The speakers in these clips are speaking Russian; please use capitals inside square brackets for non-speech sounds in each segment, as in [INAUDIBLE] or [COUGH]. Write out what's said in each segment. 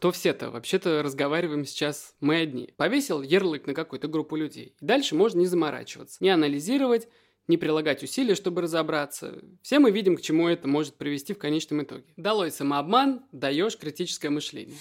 кто все-то? Вообще-то разговариваем сейчас мы одни. Повесил ярлык на какую-то группу людей. Дальше можно не заморачиваться, не анализировать, не прилагать усилия, чтобы разобраться. Все мы видим, к чему это может привести в конечном итоге. Долой самообман, даешь критическое мышление.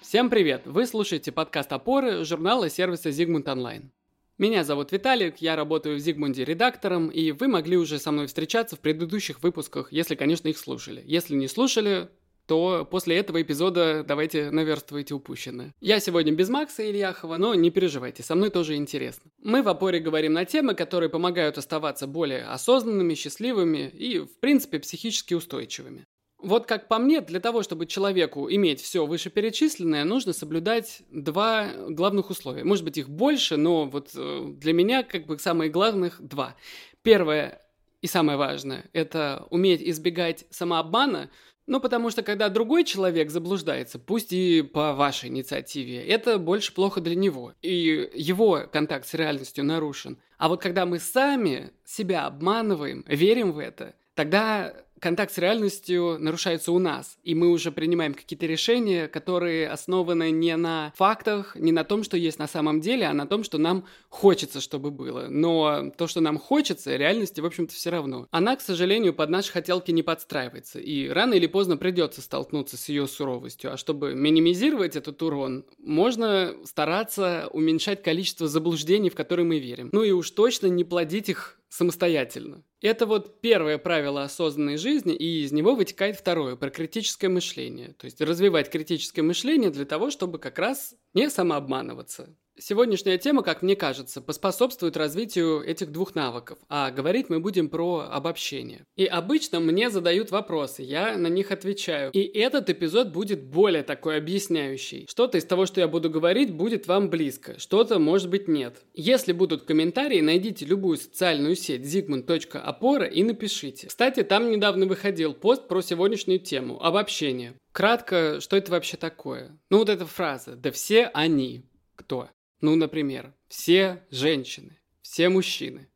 Всем привет! Вы слушаете подкаст «Опоры» журнала сервиса «Зигмунд Онлайн». Меня зовут Виталик, я работаю в Зигмунде редактором, и вы могли уже со мной встречаться в предыдущих выпусках, если, конечно, их слушали. Если не слушали, то после этого эпизода давайте наверстывайте упущенное. Я сегодня без Макса Ильяхова, но не переживайте, со мной тоже интересно. Мы в опоре говорим на темы, которые помогают оставаться более осознанными, счастливыми и, в принципе, психически устойчивыми. Вот как по мне, для того, чтобы человеку иметь все вышеперечисленное, нужно соблюдать два главных условия. Может быть, их больше, но вот э, для меня как бы самые главных два. Первое и самое важное – это уметь избегать самообмана, ну, потому что когда другой человек заблуждается, пусть и по вашей инициативе, это больше плохо для него. И его контакт с реальностью нарушен. А вот когда мы сами себя обманываем, верим в это, тогда контакт с реальностью нарушается у нас, и мы уже принимаем какие-то решения, которые основаны не на фактах, не на том, что есть на самом деле, а на том, что нам хочется, чтобы было. Но то, что нам хочется, реальности, в общем-то, все равно. Она, к сожалению, под наши хотелки не подстраивается, и рано или поздно придется столкнуться с ее суровостью. А чтобы минимизировать этот урон, можно стараться уменьшать количество заблуждений, в которые мы верим. Ну и уж точно не плодить их самостоятельно. Это вот первое правило осознанной жизни, и из него вытекает второе, про критическое мышление. То есть развивать критическое мышление для того, чтобы как раз не самообманываться. Сегодняшняя тема, как мне кажется, поспособствует развитию этих двух навыков, а говорить мы будем про обобщение. И обычно мне задают вопросы, я на них отвечаю. И этот эпизод будет более такой объясняющий. Что-то из того, что я буду говорить, будет вам близко, что-то, может быть, нет. Если будут комментарии, найдите любую социальную сеть zigmund.опора и напишите. Кстати, там недавно выходил пост про сегодняшнюю тему – обобщение. Кратко, что это вообще такое? Ну вот эта фраза «да все они». Кто? Ну, например, все женщины, все мужчины,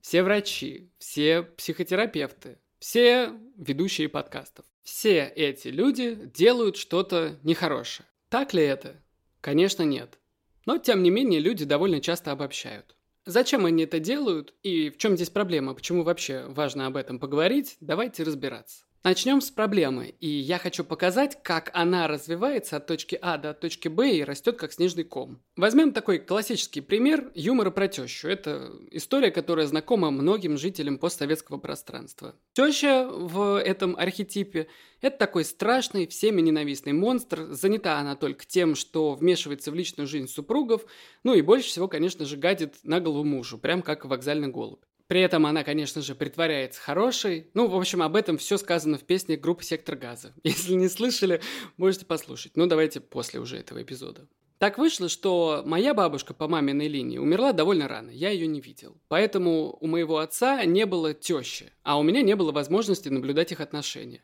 все врачи, все психотерапевты, все ведущие подкастов. Все эти люди делают что-то нехорошее. Так ли это? Конечно, нет. Но, тем не менее, люди довольно часто обобщают. Зачем они это делают и в чем здесь проблема, почему вообще важно об этом поговорить, давайте разбираться. Начнем с проблемы, и я хочу показать, как она развивается от точки А до точки Б и растет как снежный ком. Возьмем такой классический пример юмора про тещу. Это история, которая знакома многим жителям постсоветского пространства. Теща в этом архетипе – это такой страшный, всеми ненавистный монстр. Занята она только тем, что вмешивается в личную жизнь супругов, ну и больше всего, конечно же, гадит на голову мужу, прям как вокзальный голубь. При этом она, конечно же, притворяется хорошей. Ну, в общем, об этом все сказано в песне группы «Сектор газа». [LAUGHS] Если не слышали, можете послушать. Ну, давайте после уже этого эпизода. Так вышло, что моя бабушка по маминой линии умерла довольно рано, я ее не видел. Поэтому у моего отца не было тещи, а у меня не было возможности наблюдать их отношения.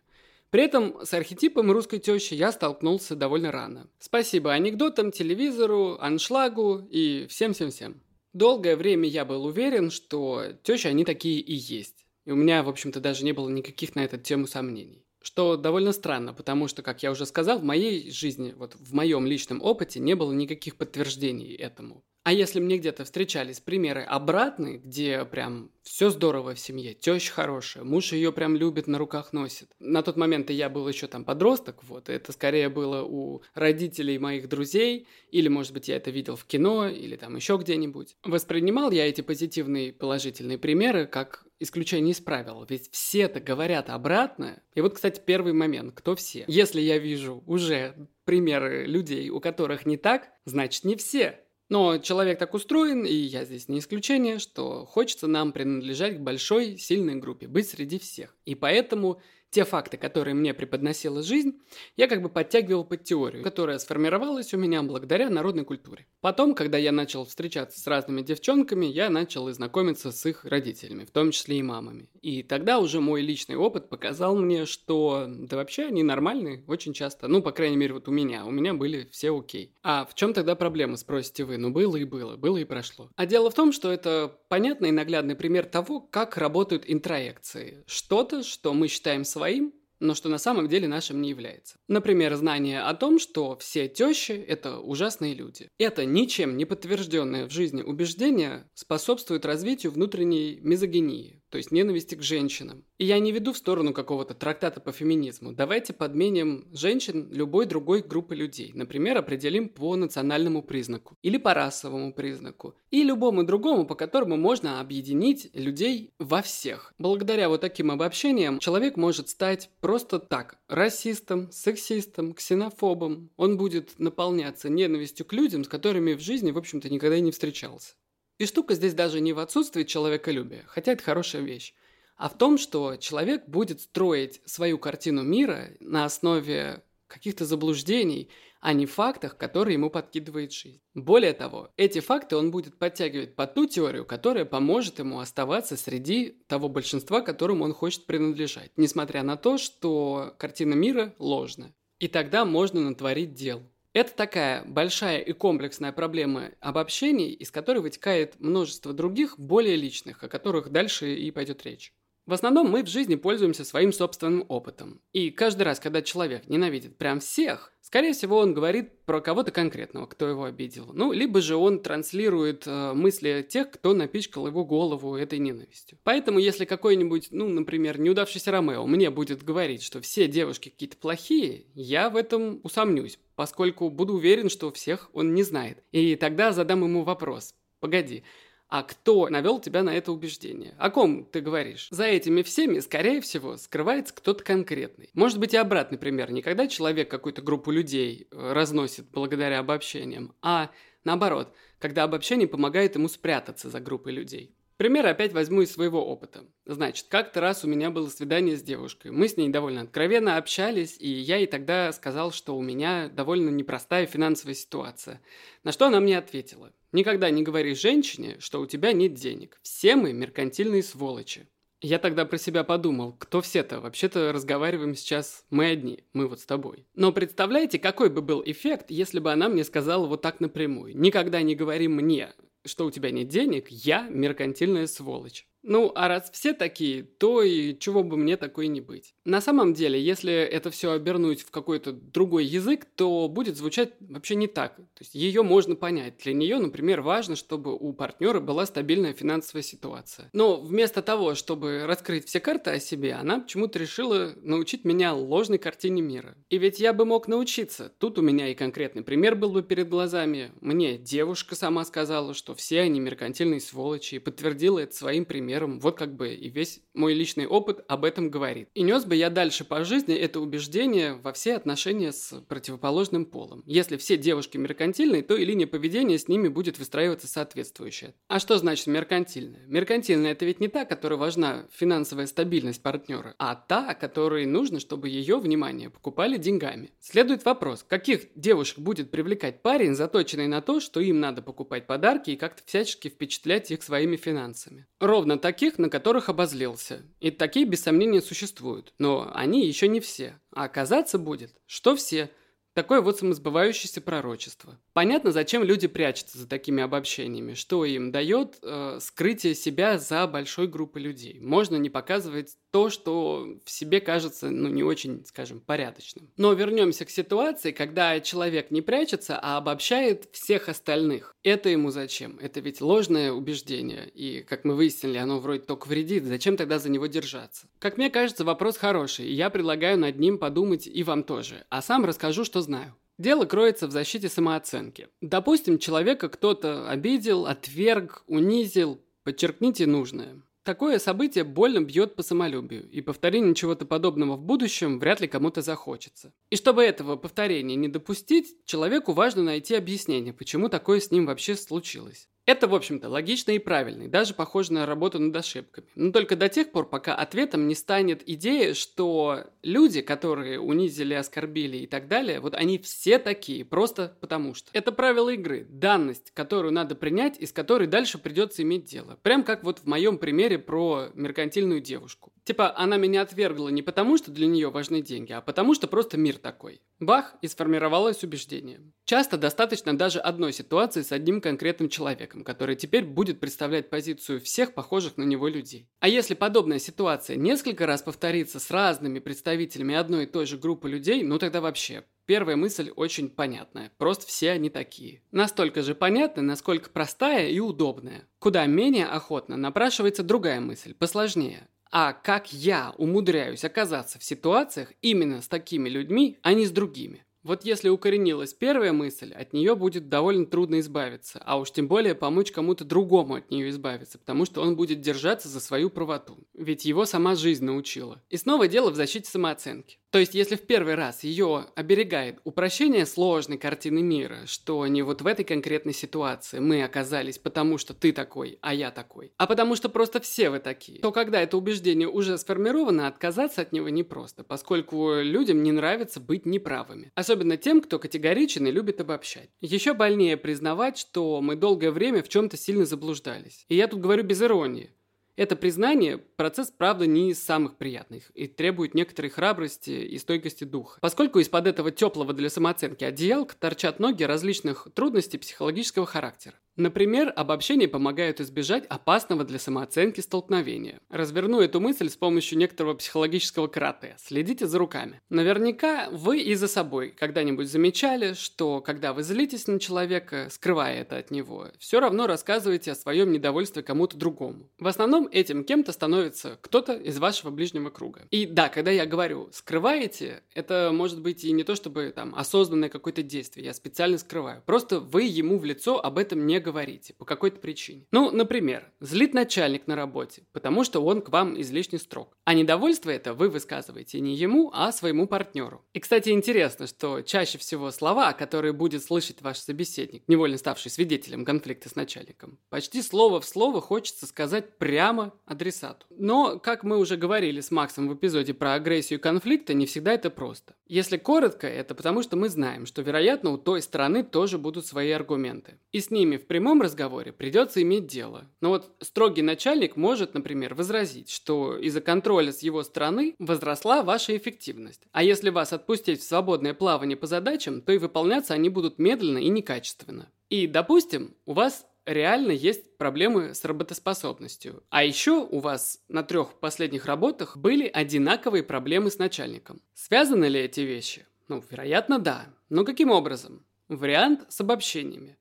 При этом с архетипом русской тещи я столкнулся довольно рано. Спасибо анекдотам, телевизору, аншлагу и всем-всем-всем. Долгое время я был уверен, что тещи они такие и есть. И у меня, в общем-то, даже не было никаких на эту тему сомнений. Что довольно странно, потому что, как я уже сказал, в моей жизни, вот в моем личном опыте не было никаких подтверждений этому. А если мне где-то встречались примеры обратные, где прям все здорово в семье, теща хорошая, муж ее прям любит, на руках носит. На тот момент я был еще там подросток, вот, это скорее было у родителей моих друзей, или, может быть, я это видел в кино, или там еще где-нибудь. Воспринимал я эти позитивные положительные примеры как исключение из правил, ведь все-то говорят обратное. И вот, кстати, первый момент, кто все? Если я вижу уже примеры людей, у которых не так, значит не все. Но человек так устроен, и я здесь не исключение, что хочется нам принадлежать к большой, сильной группе, быть среди всех. И поэтому те факты, которые мне преподносила жизнь, я как бы подтягивал под теорию, которая сформировалась у меня благодаря народной культуре. Потом, когда я начал встречаться с разными девчонками, я начал и знакомиться с их родителями, в том числе и мамами. И тогда уже мой личный опыт показал мне, что да вообще они нормальные очень часто. Ну, по крайней мере, вот у меня. У меня были все окей. А в чем тогда проблема, спросите вы? Ну, было и было, было и прошло. А дело в том, что это понятный и наглядный пример того, как работают интроекции. Что-то, что мы считаем своим, своим, но что на самом деле нашим не является. Например, знание о том, что все тещи – это ужасные люди. Это ничем не подтвержденное в жизни убеждение способствует развитию внутренней мизогинии, то есть ненависти к женщинам. И я не веду в сторону какого-то трактата по феминизму. Давайте подменим женщин любой другой группы людей. Например, определим по национальному признаку или по расовому признаку и любому другому, по которому можно объединить людей во всех. Благодаря вот таким обобщениям человек может стать просто так расистом, сексистом, ксенофобом. Он будет наполняться ненавистью к людям, с которыми в жизни, в общем-то, никогда и не встречался. И штука здесь даже не в отсутствии человеколюбия, хотя это хорошая вещь а в том, что человек будет строить свою картину мира на основе каких-то заблуждений, а не фактах, которые ему подкидывает жизнь. Более того, эти факты он будет подтягивать под ту теорию, которая поможет ему оставаться среди того большинства, которому он хочет принадлежать, несмотря на то, что картина мира ложная. И тогда можно натворить дел. Это такая большая и комплексная проблема обобщений, из которой вытекает множество других, более личных, о которых дальше и пойдет речь. В основном мы в жизни пользуемся своим собственным опытом. И каждый раз, когда человек ненавидит прям всех, скорее всего, он говорит про кого-то конкретного, кто его обидел. Ну, либо же он транслирует э, мысли тех, кто напичкал его голову этой ненавистью. Поэтому, если какой-нибудь, ну, например, неудавшийся Ромео мне будет говорить, что все девушки какие-то плохие, я в этом усомнюсь, поскольку буду уверен, что всех он не знает. И тогда задам ему вопрос. Погоди, а кто навел тебя на это убеждение? О ком ты говоришь? За этими всеми, скорее всего, скрывается кто-то конкретный. Может быть и обратный пример. Не когда человек какую-то группу людей э, разносит благодаря обобщениям, а наоборот, когда обобщение помогает ему спрятаться за группой людей. Пример опять возьму из своего опыта. Значит, как-то раз у меня было свидание с девушкой. Мы с ней довольно откровенно общались, и я ей тогда сказал, что у меня довольно непростая финансовая ситуация. На что она мне ответила. Никогда не говори женщине, что у тебя нет денег. Все мы меркантильные сволочи. Я тогда про себя подумал, кто все-то? Вообще-то разговариваем сейчас мы одни, мы вот с тобой. Но представляете, какой бы был эффект, если бы она мне сказала вот так напрямую. Никогда не говори мне, что у тебя нет денег, я меркантильная сволочь. Ну, а раз все такие, то и чего бы мне такой не быть. На самом деле, если это все обернуть в какой-то другой язык, то будет звучать вообще не так. То есть ее можно понять. Для нее, например, важно, чтобы у партнера была стабильная финансовая ситуация. Но вместо того, чтобы раскрыть все карты о себе, она почему-то решила научить меня ложной картине мира. И ведь я бы мог научиться. Тут у меня и конкретный пример был бы перед глазами. Мне девушка сама сказала, что все они меркантильные сволочи, и подтвердила это своим примером. Вот как бы и весь мой личный опыт об этом говорит. И нес бы я дальше по жизни это убеждение во все отношения с противоположным полом. Если все девушки меркантильные, то и линия поведения с ними будет выстраиваться соответствующая. А что значит меркантильная? Меркантильная это ведь не та, которая важна финансовая стабильность партнера, а та, которой нужно, чтобы ее внимание покупали деньгами. Следует вопрос, каких девушек будет привлекать парень, заточенный на то, что им надо покупать подарки и как-то всячески впечатлять их своими финансами. Ровно таких, на которых обозлился. И такие, без сомнения, существуют. Но они еще не все. А оказаться будет, что все. Такое вот самосбывающееся пророчество. Понятно, зачем люди прячутся за такими обобщениями, что им дает э, скрытие себя за большой группой людей. Можно не показывать то, что в себе кажется, ну, не очень, скажем, порядочным. Но вернемся к ситуации, когда человек не прячется, а обобщает всех остальных. Это ему зачем? Это ведь ложное убеждение, и, как мы выяснили, оно вроде только вредит. Зачем тогда за него держаться? Как мне кажется, вопрос хороший, и я предлагаю над ним подумать и вам тоже. А сам расскажу, что знаю. Дело кроется в защите самооценки. Допустим, человека кто-то обидел, отверг, унизил. Подчеркните нужное. Такое событие больно бьет по самолюбию, и повторение чего-то подобного в будущем вряд ли кому-то захочется. И чтобы этого повторения не допустить, человеку важно найти объяснение, почему такое с ним вообще случилось. Это, в общем-то, логично и правильно, и даже похоже на работу над ошибками. Но только до тех пор, пока ответом не станет идея, что люди, которые унизили, оскорбили и так далее, вот они все такие, просто потому что. Это правило игры, данность, которую надо принять и с которой дальше придется иметь дело. Прям как вот в моем примере про меркантильную девушку. Типа, она меня отвергла не потому, что для нее важны деньги, а потому, что просто мир такой. Бах, и сформировалось убеждение. Часто достаточно даже одной ситуации с одним конкретным человеком, который теперь будет представлять позицию всех похожих на него людей. А если подобная ситуация несколько раз повторится с разными представителями одной и той же группы людей, ну тогда вообще Первая мысль очень понятная. Просто все они такие. Настолько же понятная, насколько простая и удобная. Куда менее охотно напрашивается другая мысль, посложнее а как я умудряюсь оказаться в ситуациях именно с такими людьми, а не с другими. Вот если укоренилась первая мысль, от нее будет довольно трудно избавиться, а уж тем более помочь кому-то другому от нее избавиться, потому что он будет держаться за свою правоту. Ведь его сама жизнь научила. И снова дело в защите самооценки. То есть, если в первый раз ее оберегает упрощение сложной картины мира, что не вот в этой конкретной ситуации мы оказались потому, что ты такой, а я такой, а потому что просто все вы такие, то когда это убеждение уже сформировано, отказаться от него непросто, поскольку людям не нравится быть неправыми. Особенно тем, кто категоричен и любит обобщать. Еще больнее признавать, что мы долгое время в чем-то сильно заблуждались. И я тут говорю без иронии. Это признание – процесс, правда, не из самых приятных и требует некоторой храбрости и стойкости духа. Поскольку из-под этого теплого для самооценки одеялка торчат ноги различных трудностей психологического характера. Например, обобщения помогают избежать опасного для самооценки столкновения. Разверну эту мысль с помощью некоторого психологического карате. Следите за руками. Наверняка вы и за собой когда-нибудь замечали, что когда вы злитесь на человека, скрывая это от него, все равно рассказываете о своем недовольстве кому-то другому. В основном этим кем-то становится кто-то из вашего ближнего круга. И да, когда я говорю «скрываете», это может быть и не то чтобы там осознанное какое-то действие, я специально скрываю. Просто вы ему в лицо об этом не говорите по какой-то причине. Ну, например, злит начальник на работе, потому что он к вам излишне строг. А недовольство это вы высказываете не ему, а своему партнеру. И, кстати, интересно, что чаще всего слова, которые будет слышать ваш собеседник, невольно ставший свидетелем конфликта с начальником, почти слово в слово хочется сказать прямо адресату. Но, как мы уже говорили с Максом в эпизоде про агрессию и конфликты, не всегда это просто. Если коротко, это потому что мы знаем, что, вероятно, у той стороны тоже будут свои аргументы. И с ними в прямом разговоре придется иметь дело. Но вот строгий начальник может, например, возразить, что из-за контроля с его стороны возросла ваша эффективность. А если вас отпустить в свободное плавание по задачам, то и выполняться они будут медленно и некачественно. И, допустим, у вас реально есть проблемы с работоспособностью. А еще у вас на трех последних работах были одинаковые проблемы с начальником. Связаны ли эти вещи? Ну, вероятно, да. Но каким образом? Вариант с обобщениями.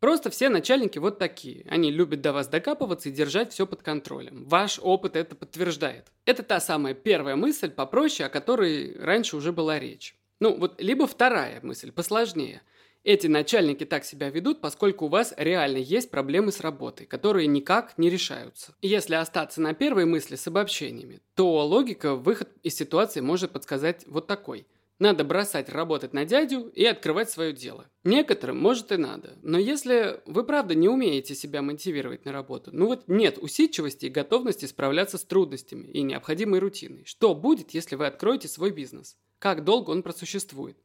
Просто все начальники вот такие. Они любят до вас докапываться и держать все под контролем. Ваш опыт это подтверждает. Это та самая первая мысль попроще, о которой раньше уже была речь. Ну, вот либо вторая мысль, посложнее. Эти начальники так себя ведут, поскольку у вас реально есть проблемы с работой, которые никак не решаются. Если остаться на первой мысли с обобщениями, то логика выход из ситуации может подсказать вот такой – надо бросать работать на дядю и открывать свое дело. Некоторым, может, и надо. Но если вы правда не умеете себя мотивировать на работу, ну вот нет усидчивости и готовности справляться с трудностями и необходимой рутиной, что будет, если вы откроете свой бизнес? Как долго он просуществует?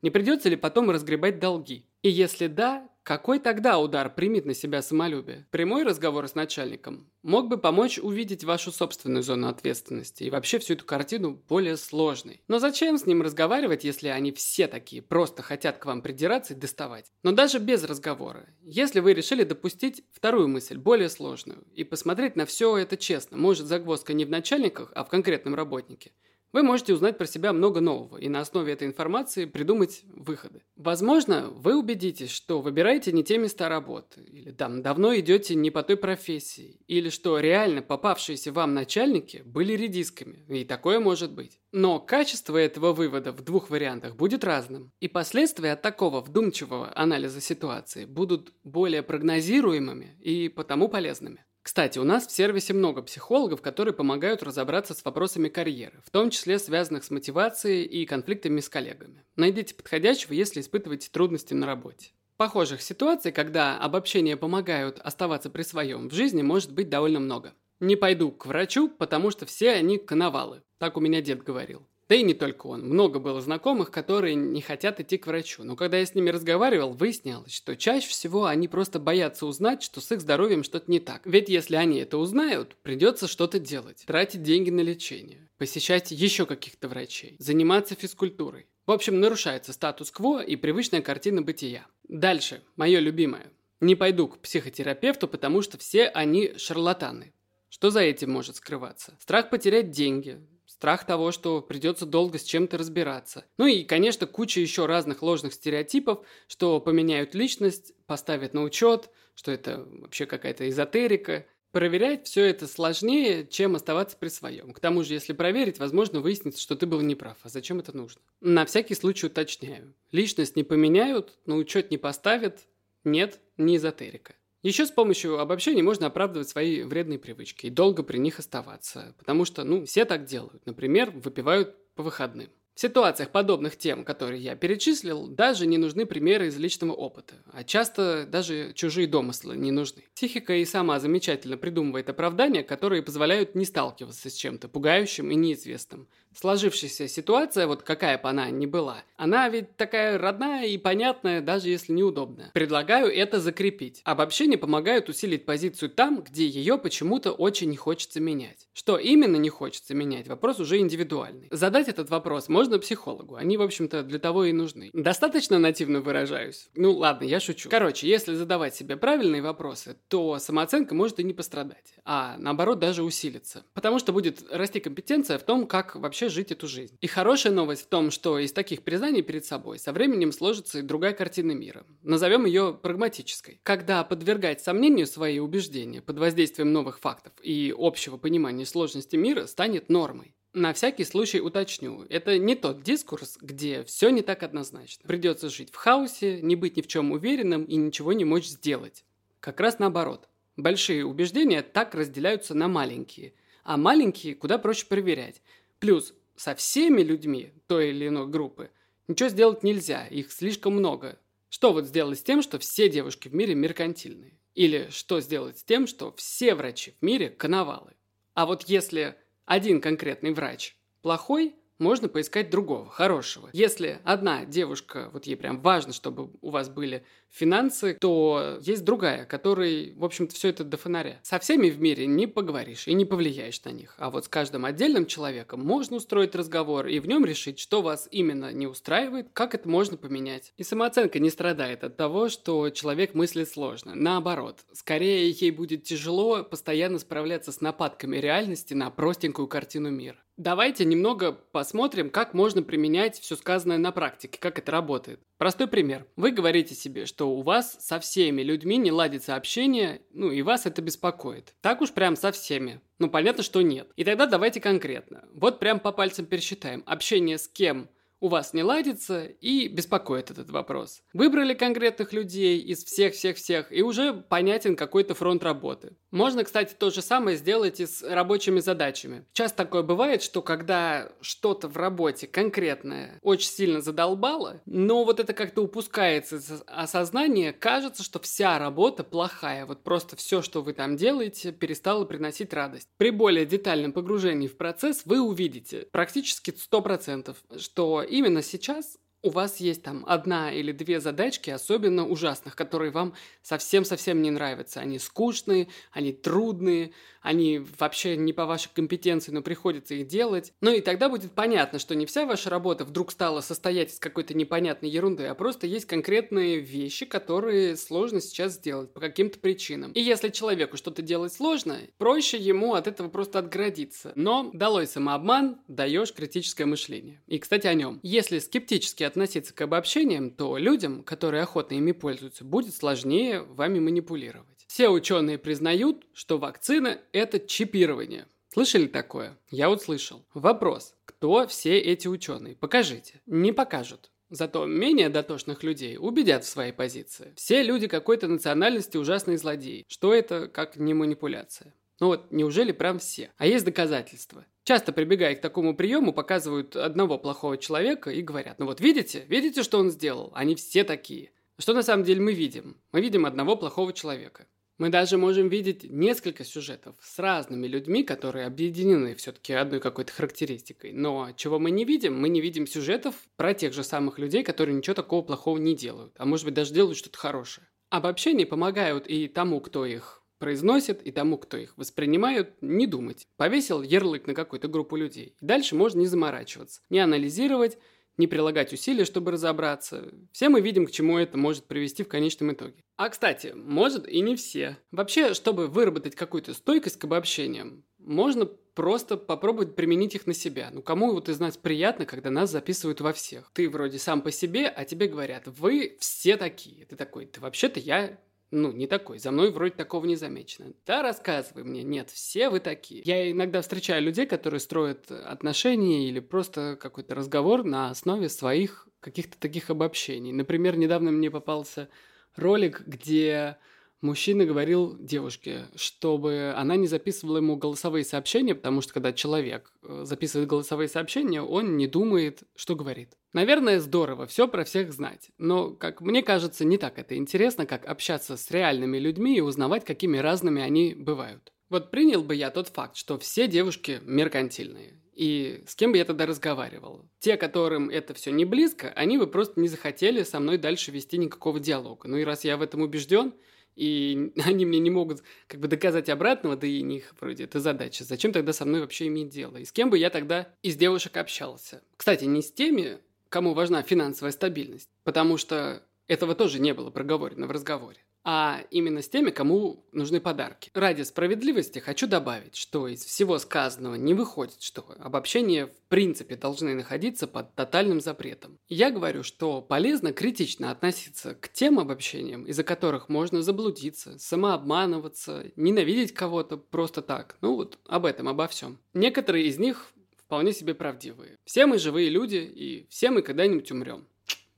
Не придется ли потом разгребать долги? И если да, какой тогда удар примет на себя самолюбие? Прямой разговор с начальником мог бы помочь увидеть вашу собственную зону ответственности и вообще всю эту картину более сложной. Но зачем с ним разговаривать, если они все такие, просто хотят к вам придираться и доставать? Но даже без разговора, если вы решили допустить вторую мысль, более сложную, и посмотреть на все это честно, может загвоздка не в начальниках, а в конкретном работнике – вы можете узнать про себя много нового и на основе этой информации придумать выходы. Возможно, вы убедитесь, что выбираете не те места работы, или там давно идете не по той профессии, или что реально попавшиеся вам начальники были редисками, и такое может быть. Но качество этого вывода в двух вариантах будет разным, и последствия от такого вдумчивого анализа ситуации будут более прогнозируемыми и потому полезными. Кстати, у нас в сервисе много психологов, которые помогают разобраться с вопросами карьеры, в том числе связанных с мотивацией и конфликтами с коллегами. Найдите подходящего, если испытываете трудности на работе. Похожих ситуаций, когда обобщения помогают оставаться при своем, в жизни может быть довольно много. Не пойду к врачу, потому что все они коновалы. Так у меня дед говорил. Да и не только он. Много было знакомых, которые не хотят идти к врачу. Но когда я с ними разговаривал, выяснялось, что чаще всего они просто боятся узнать, что с их здоровьем что-то не так. Ведь если они это узнают, придется что-то делать. Тратить деньги на лечение. Посещать еще каких-то врачей. Заниматься физкультурой. В общем, нарушается статус-кво и привычная картина бытия. Дальше. Мое любимое. Не пойду к психотерапевту, потому что все они шарлатаны. Что за этим может скрываться? Страх потерять деньги, страх того, что придется долго с чем-то разбираться. Ну и, конечно, куча еще разных ложных стереотипов, что поменяют личность, поставят на учет, что это вообще какая-то эзотерика. Проверять все это сложнее, чем оставаться при своем. К тому же, если проверить, возможно, выяснится, что ты был неправ. А зачем это нужно? На всякий случай уточняю. Личность не поменяют, на учет не поставят. Нет, не эзотерика. Еще с помощью обобщений можно оправдывать свои вредные привычки и долго при них оставаться, потому что, ну, все так делают. Например, выпивают по выходным. В ситуациях подобных тем, которые я перечислил, даже не нужны примеры из личного опыта, а часто даже чужие домыслы не нужны. Психика и сама замечательно придумывает оправдания, которые позволяют не сталкиваться с чем-то пугающим и неизвестным. Сложившаяся ситуация, вот какая бы она ни была, она ведь такая родная и понятная, даже если неудобная. Предлагаю это закрепить. Обобщения помогают усилить позицию там, где ее почему-то очень не хочется менять. Что именно не хочется менять, вопрос уже индивидуальный. Задать этот вопрос можно психологу. Они, в общем-то, для того и нужны. Достаточно нативно выражаюсь? Ну, ладно, я шучу. Короче, если задавать себе правильные вопросы, то самооценка может и не пострадать, а наоборот даже усилиться. Потому что будет расти компетенция в том, как вообще жить эту жизнь. И хорошая новость в том, что из таких признаний перед собой со временем сложится и другая картина мира. Назовем ее прагматической. Когда подвергать сомнению свои убеждения под воздействием новых фактов и общего понимания сложности мира станет нормой. На всякий случай уточню, это не тот дискурс, где все не так однозначно. Придется жить в хаосе, не быть ни в чем уверенным и ничего не мочь сделать. Как раз наоборот. Большие убеждения так разделяются на маленькие, а маленькие куда проще проверять. Плюс со всеми людьми той или иной группы ничего сделать нельзя, их слишком много. Что вот сделать с тем, что все девушки в мире меркантильные? Или что сделать с тем, что все врачи в мире коновалы? А вот если один конкретный врач плохой, можно поискать другого, хорошего. Если одна девушка, вот ей прям важно, чтобы у вас были финансы, то есть другая, которой, в общем-то, все это до фонаря. Со всеми в мире не поговоришь и не повлияешь на них. А вот с каждым отдельным человеком можно устроить разговор и в нем решить, что вас именно не устраивает, как это можно поменять. И самооценка не страдает от того, что человек мыслит сложно. Наоборот, скорее ей будет тяжело постоянно справляться с нападками реальности на простенькую картину мира. Давайте немного посмотрим, как можно применять все сказанное на практике, как это работает. Простой пример. Вы говорите себе, что у вас со всеми людьми не ладится общение, ну и вас это беспокоит. Так уж прям со всеми. Ну понятно, что нет. И тогда давайте конкретно. Вот прям по пальцам пересчитаем. Общение с кем у вас не ладится и беспокоит этот вопрос. Выбрали конкретных людей из всех-всех-всех и уже понятен какой-то фронт работы. Можно, кстати, то же самое сделать и с рабочими задачами. Часто такое бывает, что когда что-то в работе конкретное очень сильно задолбало, но вот это как-то упускается из осознания, кажется, что вся работа плохая. Вот просто все, что вы там делаете, перестало приносить радость. При более детальном погружении в процесс вы увидите практически 100%, что именно сейчас у вас есть там одна или две задачки особенно ужасных, которые вам совсем-совсем не нравятся. Они скучные, они трудные, они вообще не по вашей компетенции, но приходится их делать. Ну и тогда будет понятно, что не вся ваша работа вдруг стала состоять из какой-то непонятной ерунды, а просто есть конкретные вещи, которые сложно сейчас сделать по каким-то причинам. И если человеку что-то делать сложно, проще ему от этого просто отгородиться. Но долой самообман, даешь критическое мышление. И, кстати, о нем. Если скептически относиться к обобщениям, то людям, которые охотно ими пользуются, будет сложнее вами манипулировать. Все ученые признают, что вакцина – это чипирование. Слышали такое? Я вот слышал. Вопрос. Кто все эти ученые? Покажите. Не покажут. Зато менее дотошных людей убедят в своей позиции. Все люди какой-то национальности ужасные злодеи. Что это, как не манипуляция? Ну вот, неужели прям все? А есть доказательства. Часто прибегая к такому приему, показывают одного плохого человека и говорят, ну вот видите, видите, что он сделал? Они все такие. Что на самом деле мы видим? Мы видим одного плохого человека. Мы даже можем видеть несколько сюжетов с разными людьми, которые объединены все-таки одной какой-то характеристикой. Но чего мы не видим? Мы не видим сюжетов про тех же самых людей, которые ничего такого плохого не делают, а может быть даже делают что-то хорошее. Обобщения помогают и тому, кто их произносит, и тому, кто их воспринимает, не думать. Повесил ярлык на какую-то группу людей. Дальше можно не заморачиваться, не анализировать, не прилагать усилия, чтобы разобраться. Все мы видим, к чему это может привести в конечном итоге. А кстати, может и не все. Вообще, чтобы выработать какую-то стойкость к обобщениям, можно просто попробовать применить их на себя. Ну, кому вот из нас приятно, когда нас записывают во всех? Ты вроде сам по себе, а тебе говорят, вы все такие. Ты такой, ты вообще-то я ну, не такой. За мной вроде такого не замечено. Да, рассказывай мне. Нет, все вы такие. Я иногда встречаю людей, которые строят отношения или просто какой-то разговор на основе своих каких-то таких обобщений. Например, недавно мне попался ролик, где мужчина говорил девушке, чтобы она не записывала ему голосовые сообщения, потому что когда человек э, записывает голосовые сообщения, он не думает, что говорит. Наверное, здорово все про всех знать, но, как мне кажется, не так это интересно, как общаться с реальными людьми и узнавать, какими разными они бывают. Вот принял бы я тот факт, что все девушки меркантильные. И с кем бы я тогда разговаривал? Те, которым это все не близко, они бы просто не захотели со мной дальше вести никакого диалога. Ну и раз я в этом убежден, и [LAUGHS] они мне не могут как бы доказать обратного, да и них вроде это задача. Зачем тогда со мной вообще иметь дело? И с кем бы я тогда из девушек общался? Кстати, не с теми, кому важна финансовая стабильность, потому что этого тоже не было проговорено в разговоре а именно с теми, кому нужны подарки. Ради справедливости хочу добавить, что из всего сказанного не выходит, что обобщения в принципе должны находиться под тотальным запретом. Я говорю, что полезно критично относиться к тем обобщениям, из-за которых можно заблудиться, самообманываться, ненавидеть кого-то просто так. Ну вот об этом, обо всем. Некоторые из них вполне себе правдивые. Все мы живые люди, и все мы когда-нибудь умрем.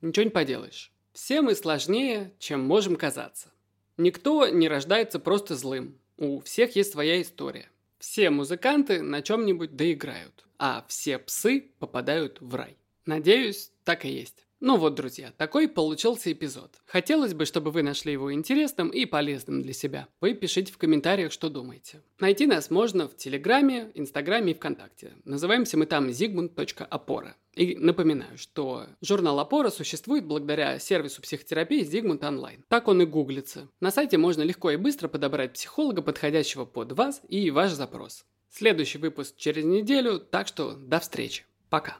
Ничего не поделаешь. Все мы сложнее, чем можем казаться. Никто не рождается просто злым. У всех есть своя история. Все музыканты на чем-нибудь доиграют, а все псы попадают в рай. Надеюсь, так и есть. Ну вот, друзья, такой получился эпизод. Хотелось бы, чтобы вы нашли его интересным и полезным для себя. Вы пишите в комментариях, что думаете. Найти нас можно в Телеграме, Инстаграме и ВКонтакте. Называемся мы там zigmund.опора. И напоминаю, что журнал «Опора» существует благодаря сервису психотерапии Zigmund Online. Так он и гуглится. На сайте можно легко и быстро подобрать психолога, подходящего под вас и ваш запрос. Следующий выпуск через неделю, так что до встречи. Пока.